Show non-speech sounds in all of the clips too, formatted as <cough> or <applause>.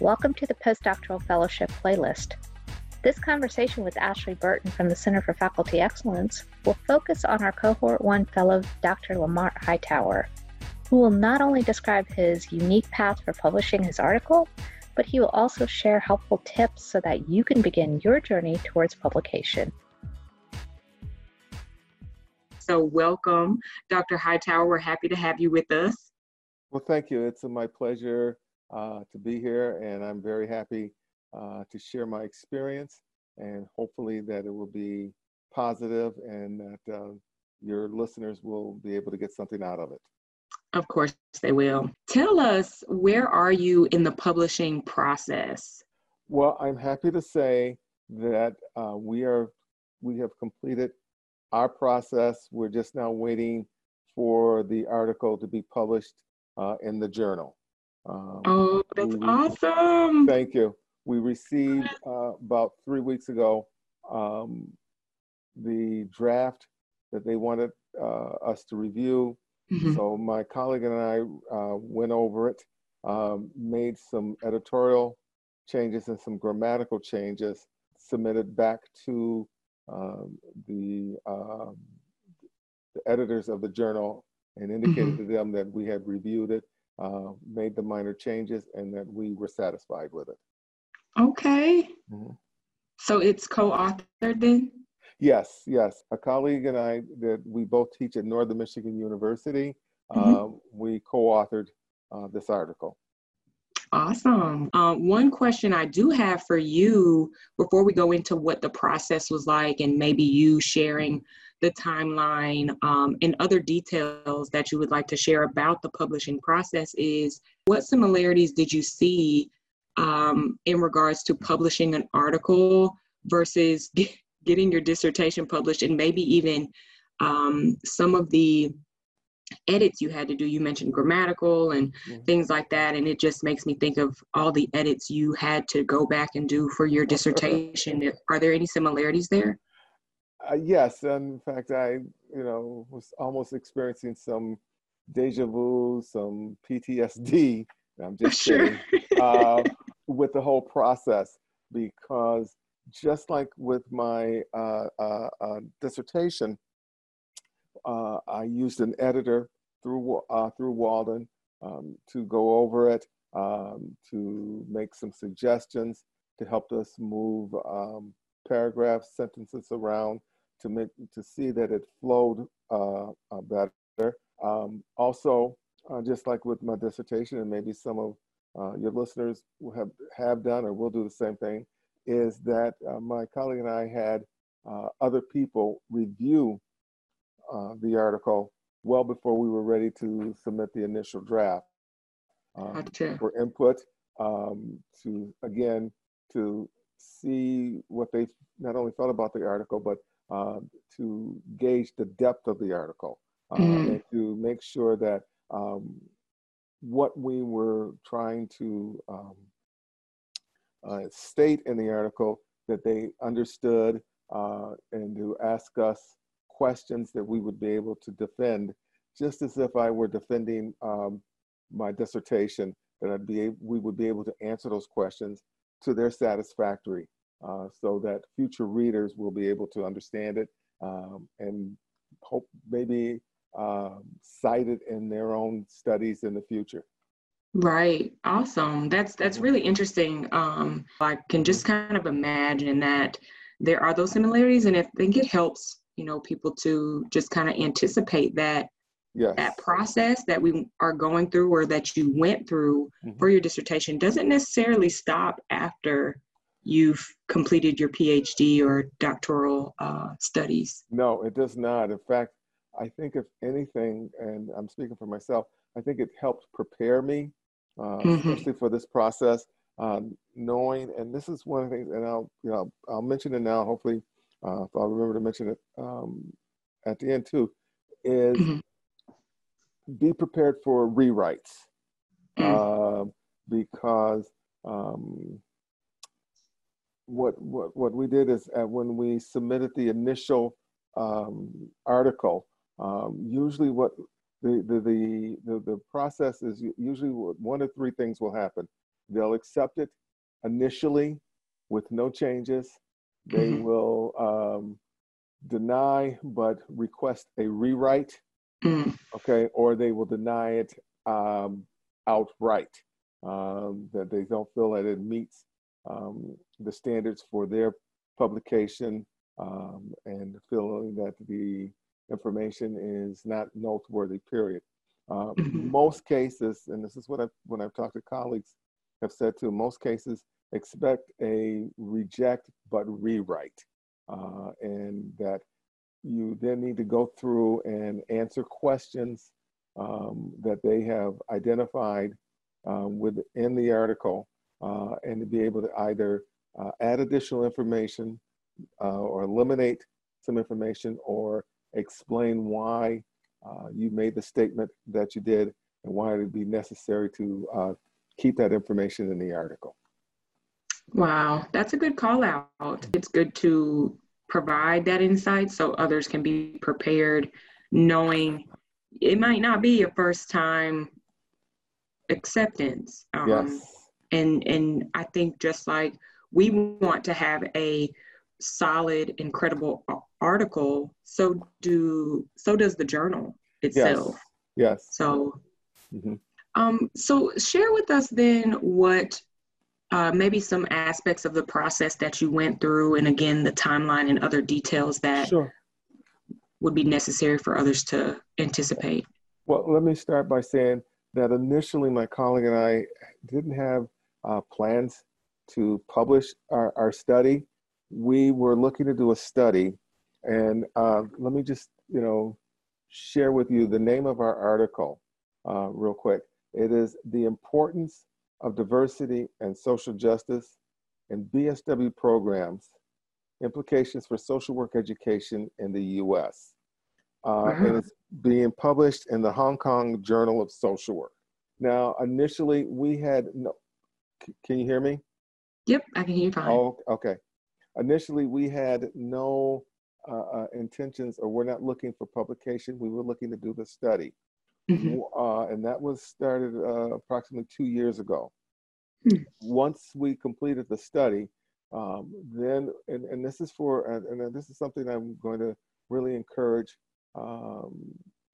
Welcome to the Postdoctoral Fellowship playlist. This conversation with Ashley Burton from the Center for Faculty Excellence will focus on our Cohort 1 Fellow Dr. Lamar Hightower, who will not only describe his unique path for publishing his article, but he will also share helpful tips so that you can begin your journey towards publication. So, welcome, Dr. Hightower. We're happy to have you with us. Well, thank you. It's my pleasure uh, to be here, and I'm very happy uh, to share my experience, and hopefully that it will be positive and that uh, your listeners will be able to get something out of it. Of course, they will. Tell us, where are you in the publishing process? Well, I'm happy to say that uh, we are we have completed our process. We're just now waiting for the article to be published uh, in the journal. Um, oh, that's we, awesome! Thank you. We received uh, about three weeks ago um, the draft that they wanted uh, us to review. Mm-hmm. So my colleague and I uh, went over it, um, made some editorial changes and some grammatical changes, submitted back to um, the, um, the editors of the journal and indicated mm-hmm. to them that we had reviewed it, uh, made the minor changes, and that we were satisfied with it. Okay. Mm-hmm. So it's co-authored then? Yes, yes. A colleague and I that we both teach at Northern Michigan University. Mm-hmm. Uh, we co-authored uh, this article. Awesome. Um, one question I do have for you before we go into what the process was like and maybe you sharing the timeline um, and other details that you would like to share about the publishing process is what similarities did you see um, in regards to publishing an article versus <laughs> getting your dissertation published and maybe even um, some of the edits you had to do. You mentioned grammatical and mm-hmm. things like that and it just makes me think of all the edits you had to go back and do for your dissertation. Are there any similarities there? Uh, yes in fact i you know was almost experiencing some deja vu some ptsd i'm just <laughs> sure. uh, with the whole process because just like with my uh, uh, uh dissertation uh, I used an editor through uh, through Walden um, to go over it, um, to make some suggestions, to help us move um, paragraphs, sentences around, to make to see that it flowed uh, uh better. Um, also, uh, just like with my dissertation, and maybe some of uh, your listeners will have have done or will do the same thing, is that my colleague and I had other people review uh, the article well before we were ready to submit the initial draft um, gotcha. for input um, to again to see what they not only thought about the article but uh, to gauge the depth of the article uh, mm. and to make sure that um, what we were trying to um, uh, state in the article that they understood uh, and to ask us questions that we would be able to defend, just as if I were defending um, my dissertation, that I'd be able, we would be able to answer those questions to their satisfactory, uh, so that future readers will be able to understand it um, and hope maybe uh, cite it in their own studies in the future. Right. Awesome. That's that's really interesting. Um, I can just kind of imagine that there are those similarities, and I think it helps you know people to just kind of anticipate that yes. that process that we are going through or that you went through mm-hmm. for your dissertation doesn't necessarily stop after you've completed your phd or doctoral uh, studies no it does not in fact i think if anything and i'm speaking for myself i think it helped prepare me uh, mm-hmm. especially for this process um, knowing and this is one of the things and i'll you know i'll mention it now hopefully uh, if I remember to mention it um, at the end too, is mm-hmm. be prepared for rewrites mm-hmm. uh, because um, what, what what we did is uh, when we submitted the initial um, article, um, usually what the, the the, the the process is usually one of three things will happen. they'll accept it initially with no changes. They mm-hmm. will um, deny but request a rewrite, mm. okay, or they will deny it um, outright, um, that they don't feel that it meets um, the standards for their publication um, and feeling that the information is not noteworthy, period. Uh, mm-hmm. Most cases, and this is what I've, when I've talked to colleagues have said too, most cases expect a reject but rewrite, uh, and that you then need to go through and answer questions um, that they have identified um, within the article, uh, and to be able to either uh, add additional information uh, or eliminate some information or explain why uh, you made the statement that you did and why it would be necessary to uh, keep that information in the article. Wow, that's a good call out. It's good to provide that insight so others can be prepared, knowing it might not be a first time acceptance. Um, yes. And and I think just like we want to have a solid, incredible article, so do so does the journal itself. Yes. yes. So, mm-hmm. um, so share with us then what uh, maybe some aspects of the process that you went through, and again the timeline and other details that sure. would be necessary for others to anticipate. Well, let me start by saying that initially my colleague and I didn't have uh, plans to publish our, our study we were looking to do a study, and uh, let me just, you know, share with you the name of our article uh, real quick. It is The Importance of Diversity and Social Justice in BSW Programs, Implications for Social Work Education in the U.S. Uh, mm-hmm. And it's being published in the Hong Kong Journal of Social Work. Now, initially, we had no. Can you hear me? Yep, I can hear you fine. Oh, okay initially we had no uh, uh, intentions or we're not looking for publication. We were looking to do the study. Mm-hmm. Uh, and that was started uh, approximately two years ago. Mm. Once we completed the study, um, then, and, and this is for, and, and this is something I'm going to really encourage um,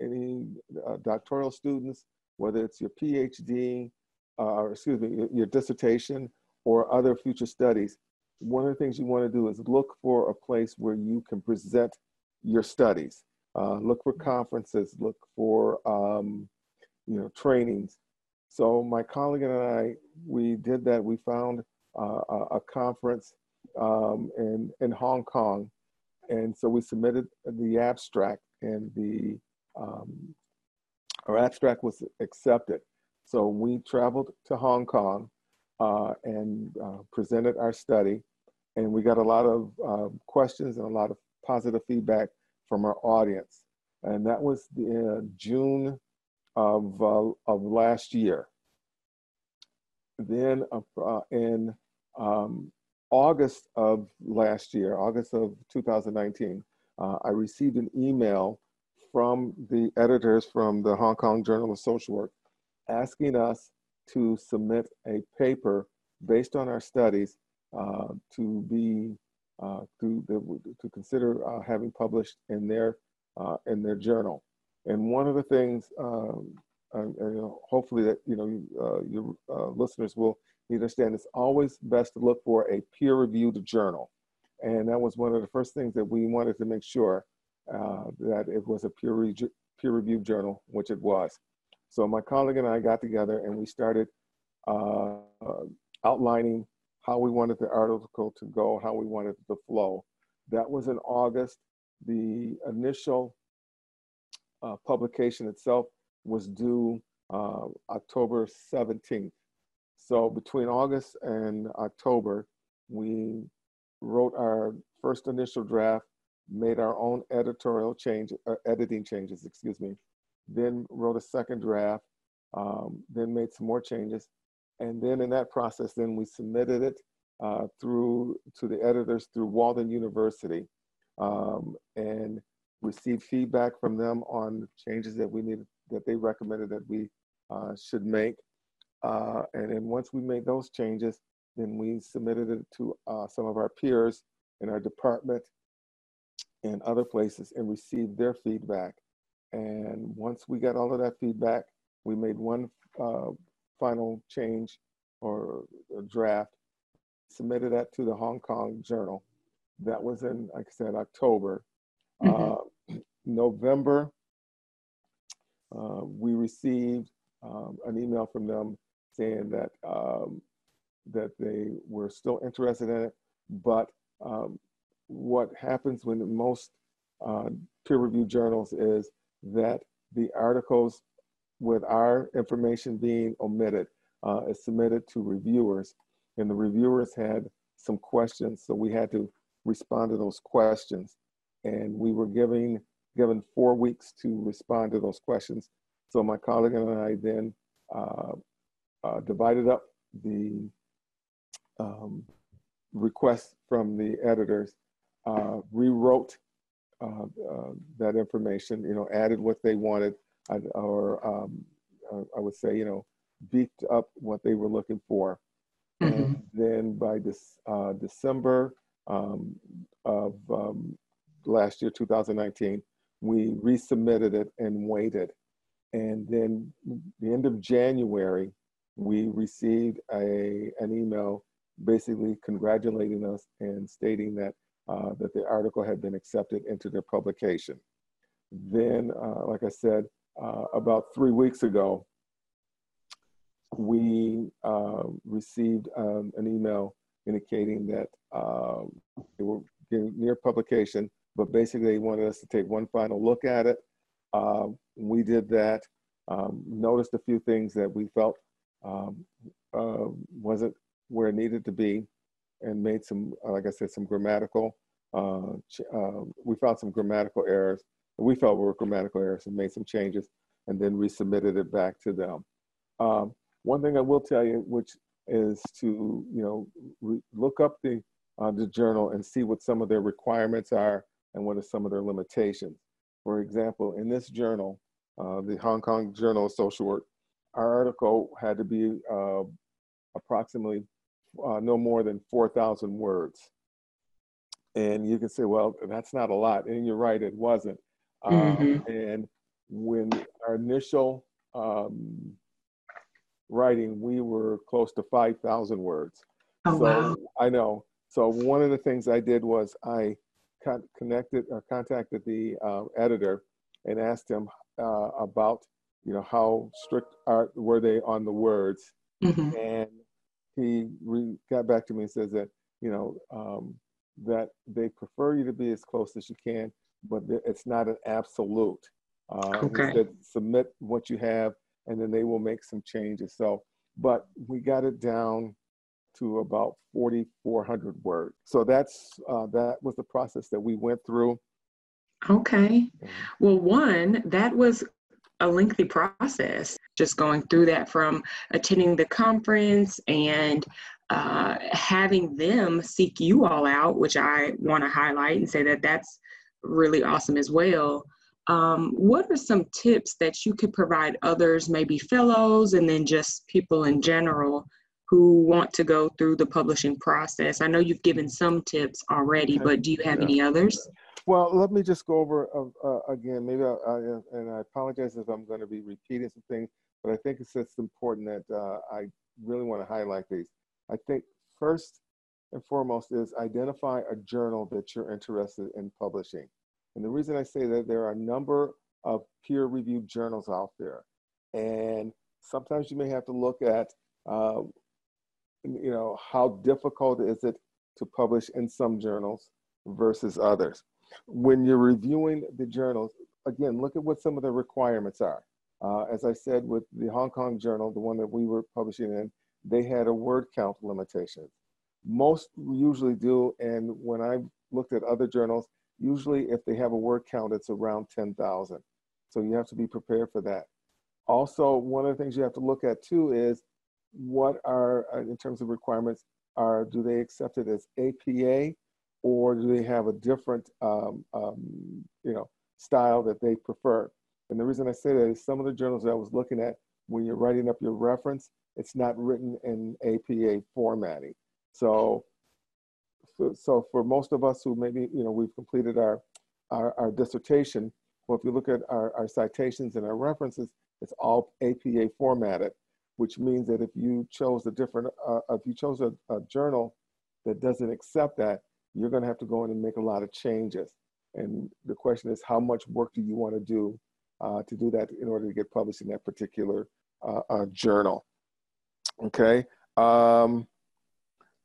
any uh, doctoral students, whether it's your PhD, uh, or excuse me, your, your dissertation or other future studies, one of the things you want to do is look for a place where you can present your studies. Uh, look for conferences, look for um, you know trainings. So my colleague and I, we did that. We found uh, a, conference um, in in Hong Kong, and so we submitted the abstract, and the um, our abstract was accepted. So we traveled to Hong Kong uh, and uh, presented our study and we got a lot of uh, questions and a lot of positive feedback from our audience. And that was the, uh, June of, uh, of last year. Then uh, in um, August of last year, August of 2019, uh, I received an email from the editors from the Hong Kong Journal of Social Work asking us to submit a paper based on our studies uh, to be uh, to to consider uh, having published in their in their journal. And one of the things, um, you know, hopefully that you know your listeners will understand, it's always best to look for a peer-reviewed journal. And that was one of the first things that we wanted to make sure uh, that it was a peer, re- peer reviewed journal, which it was. So my colleague and I got together and we started uh, outlining how we wanted the article to go, how we wanted the flow. That was in August. The initial uh, publication itself was due uh, October 17th. So between August and October, we wrote our first initial draft, made our own editorial change, uh, editing changes, excuse me, then wrote a second draft, um, then made some more changes, and then in that process, then we submitted it uh, through to the editors through Walden University um, and received feedback from them on changes that we needed, that they recommended that we uh, should make. Uh, and then once we made those changes, then we submitted it to uh, some of our peers in our department and other places and received their feedback. And once we got all of that feedback, we made one uh, final change or draft, submitted that to the Hong Kong Journal. That was in, like I said, October. Mm-hmm. Uh, November, uh, we received um, an email from them saying that um, that they were still interested in it, but um, what happens when most uh, peer-reviewed journals is that the articles with our information being omitted uh, is submitted to reviewers, and the reviewers had some questions, so we had to respond to those questions, and we were giving given four weeks to respond to those questions. So my colleague and I then uh, uh, divided up the um, requests from the editors, uh, rewrote uh, uh, that information, you know, added what they wanted, or um, uh, I would say, you know, beefed up what they were looking for. Mm-hmm. And then by this December um, of um, last year, 2019, we resubmitted it and waited. And then the end of January, we received a, an email basically congratulating us and stating that, uh, that the article had been accepted into their publication. Then, uh, like I said, uh, about three weeks ago, we uh, received um, an email indicating that um, they were getting near publication, but basically they wanted us to take one final look at it. Um, we did that, um, noticed a few things that we felt um, uh, wasn't where it needed to be, and made some, like I said, some grammatical. Uh, uh, we found some grammatical errors. We felt we were grammatical errors and made some changes, and then resubmitted it back to them. Um, one thing I will tell you, which is to you know look up the uh, the journal and see what some of their requirements are and what are some of their limitations. For example, in this journal, uh, the Hong Kong Journal of Social Work, our article had to be uh, approximately uh, no more than 4,000 words. And you can say, well, that's not a lot. And you're right, it wasn't. Um, mm-hmm. And when our initial um, writing, we were close to 5,000 words. Oh, so wow. I know. So one of the things I did was I con- connected or contacted the uh, editor and asked him uh, about you know how strict are were they on the words mm-hmm. and he re- got back to me and says that you know um, that they prefer you to be as close as you can but it's not an absolute uh, okay. Said, submit what you have and then they will make some changes so but we got it down to about 4,400 words. So that's uh, that was the process that we went through. Okay. Well, one that was a lengthy process, just going through that from attending the conference and uh, having them seek you all out, which I want to highlight and say that that's really awesome as well. Um, what are some tips that you could provide others, maybe fellows, and then just people in general, who want to go through the publishing process? I know you've given some tips already, but do you have yeah. any others? Well, let me just go over uh, uh, again. Maybe, I, I, and I apologize if I'm going to be repeating some things, but I think it's just important that uh, I really want to highlight these. I think first and foremost is identify a journal that you're interested in publishing. And the reason I say that there are a number of peer-reviewed journals out there, and sometimes you may have to look at uh, you know, how difficult is it to publish in some journals versus others. When you're reviewing the journals, again, look at what some of the requirements are. Uh, as I said with the Hong Kong Journal, the one that we were publishing in, they had a word count limitation. Most usually do, and when I've looked at other journals, usually if they have a word count, it's around 10,000. So you have to be prepared for that. Also, one of the things you have to look at too is what are, uh, in terms of requirements, are do they accept it as APA or do they have a different, um, um, you know, style that they prefer? And the reason I say that is some of the journals that I was looking at when you're writing up your reference, it's not written in APA formatting. So, so for most of us who maybe, you know, we've completed our, our, our dissertation, well, if you look at our, our citations and our references, it's all APA formatted, which means that if you chose a different, uh, if you chose a, a journal that doesn't accept that, you're going to have to go in and make a lot of changes. And the question is, how much work do you want to do uh, to do that in order to get published in that particular uh, uh, journal? Okay. Um,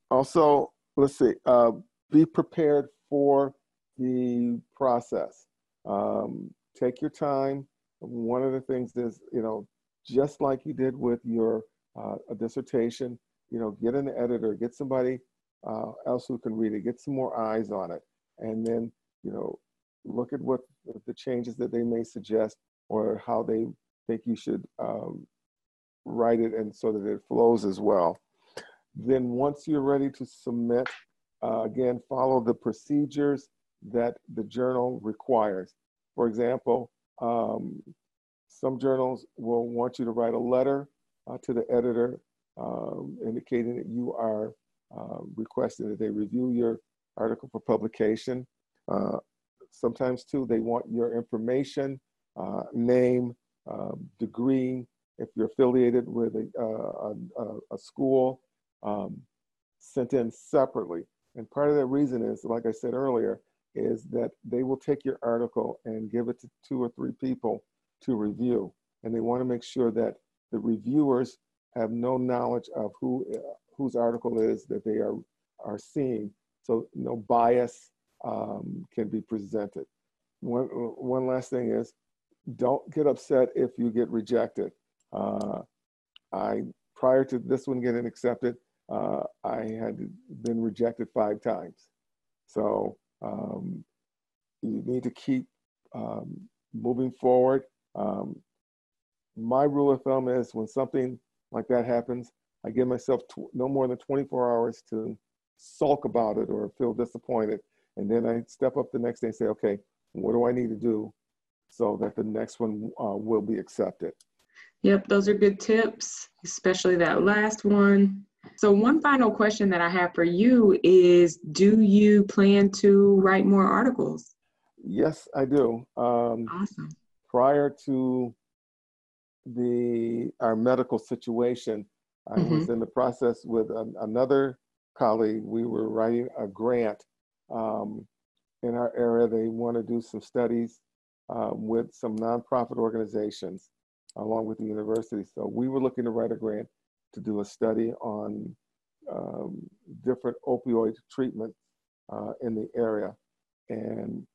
also, let's see, uh, be prepared for the process. Um, take your time. One of the things is, you know, just like you did with your uh, dissertation, you know, get an editor, get somebody uh, else who can read it, get some more eyes on it, and then, you know, look at what the changes that they may suggest or how they think you should um, write it and so that it flows as well. Then once you're ready to submit, uh, again, follow the procedures that the journal requires. For example, um, some journals will want you to write a letter uh, to the editor um, indicating that you are uh, requesting that they review your article for publication. Uh, sometimes too, they want your information, uh, name, um, degree, if you're affiliated with a, uh, a, a school, um, sent in separately. And part of that reason is, like I said earlier, is that they will take your article and give it to two or three people to review. And they want to make sure that the reviewers have no knowledge of who whose article is that they are are seeing, so no bias um, can be presented. One one last thing is, don't get upset if you get rejected. Uh, I prior to this one getting accepted, uh, I had been rejected five times. So um, you need to keep um, moving forward. Um, my rule of thumb is when something like that happens, I give myself no more than 24 hours to sulk about it or feel disappointed. And then I step up the next day and say, okay, what do I need to do so that the next one uh, will be accepted? Yep, those are good tips, especially that last one. So, one final question that I have for you is Do you plan to write more articles? Yes, I do. Um, awesome. Prior to the our medical situation, I mm-hmm. was in the process with an, another colleague. We were writing a grant um, in our area. They want to do some studies um, with some nonprofit organizations along with the university. So we were looking to write a grant to do a study on um, different opioid treatment uh, in the area. And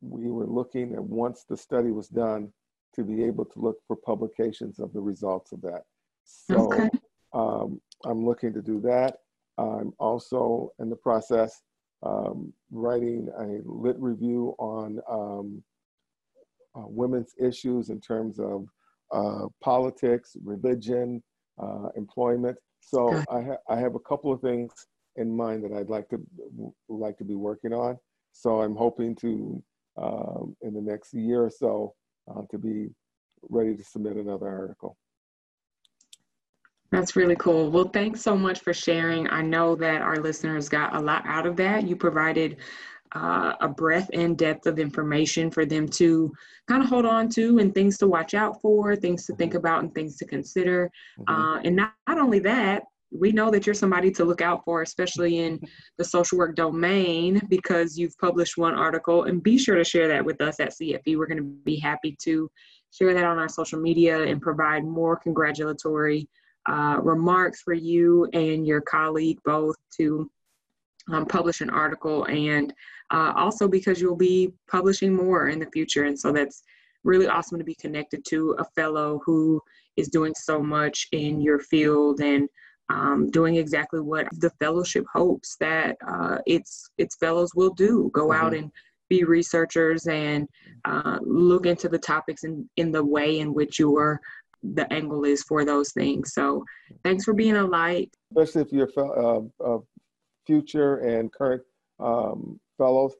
we were looking at once the study was done to be able to look for publications of the results of that. So okay. um, I'm looking to do that. I'm also in the process um, writing a lit review on um, uh, women's issues in terms of uh, politics, religion, uh, employment. So I, ha- I have a couple of things in mind that I'd like to like to be working on. So I'm hoping to um, in the next year or so uh, to be ready to submit another article. That's really cool. Well, thanks so much for sharing. I know that our listeners got a lot out of that. You provided uh, a breadth and depth of information for them to kind of hold on to and things to watch out for, things to think about, and things to consider. Mm-hmm. Uh, and not, not only that, we know that you're somebody to look out for, especially in <laughs> the social work domain, because you've published one article. And be sure to share that with us at CFE. We're going to be happy to share that on our social media and provide more congratulatory uh, remarks for you and your colleague both to um, publish an article and uh, also because you'll be publishing more in the future. And so that's really awesome to be connected to a fellow who is doing so much in your field and um, doing exactly what the fellowship hopes that uh, its its fellows will do: go mm-hmm. out and be researchers and uh, look into the topics in, in the way in which your the angle is for those things. So, thanks for being a light. Especially if you're uh, uh, future and current um, fellows,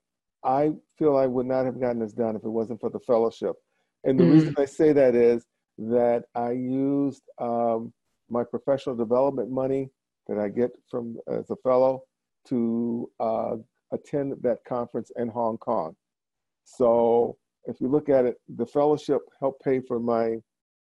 I feel I would not have gotten this done if it wasn't for the fellowship. And the mm reason I say that is that I used um, my professional development money that I get from as a fellow to uh, attend that conference in Hong Kong. So if you look at it, the fellowship helped pay for my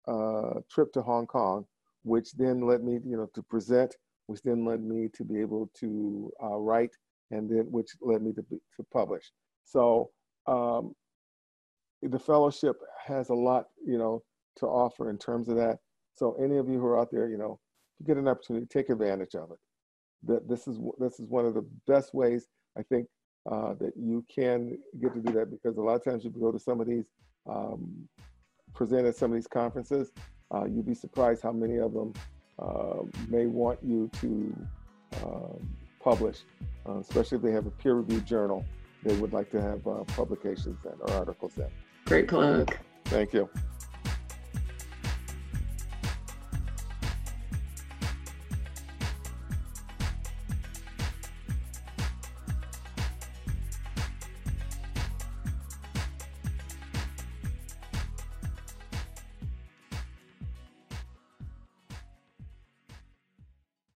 uh, trip to Hong Kong, which then led me, you know, to present, which then led me to be able to uh, write, and then which led me to to publish. So um, the fellowship has a lot, you know, to offer in terms of that. So any of you who are out there, you know, you get an opportunity, take advantage of it. That this is this is one of the best ways I think uh, that you can get to do that because a lot of times you go to some of these um, present at some of these conferences, uh, you'd be surprised how many of them uh, may want you to um, publish, uh, especially if they have a peer-reviewed journal. They would like to have uh, publications and or articles in. Great plug. Thank you.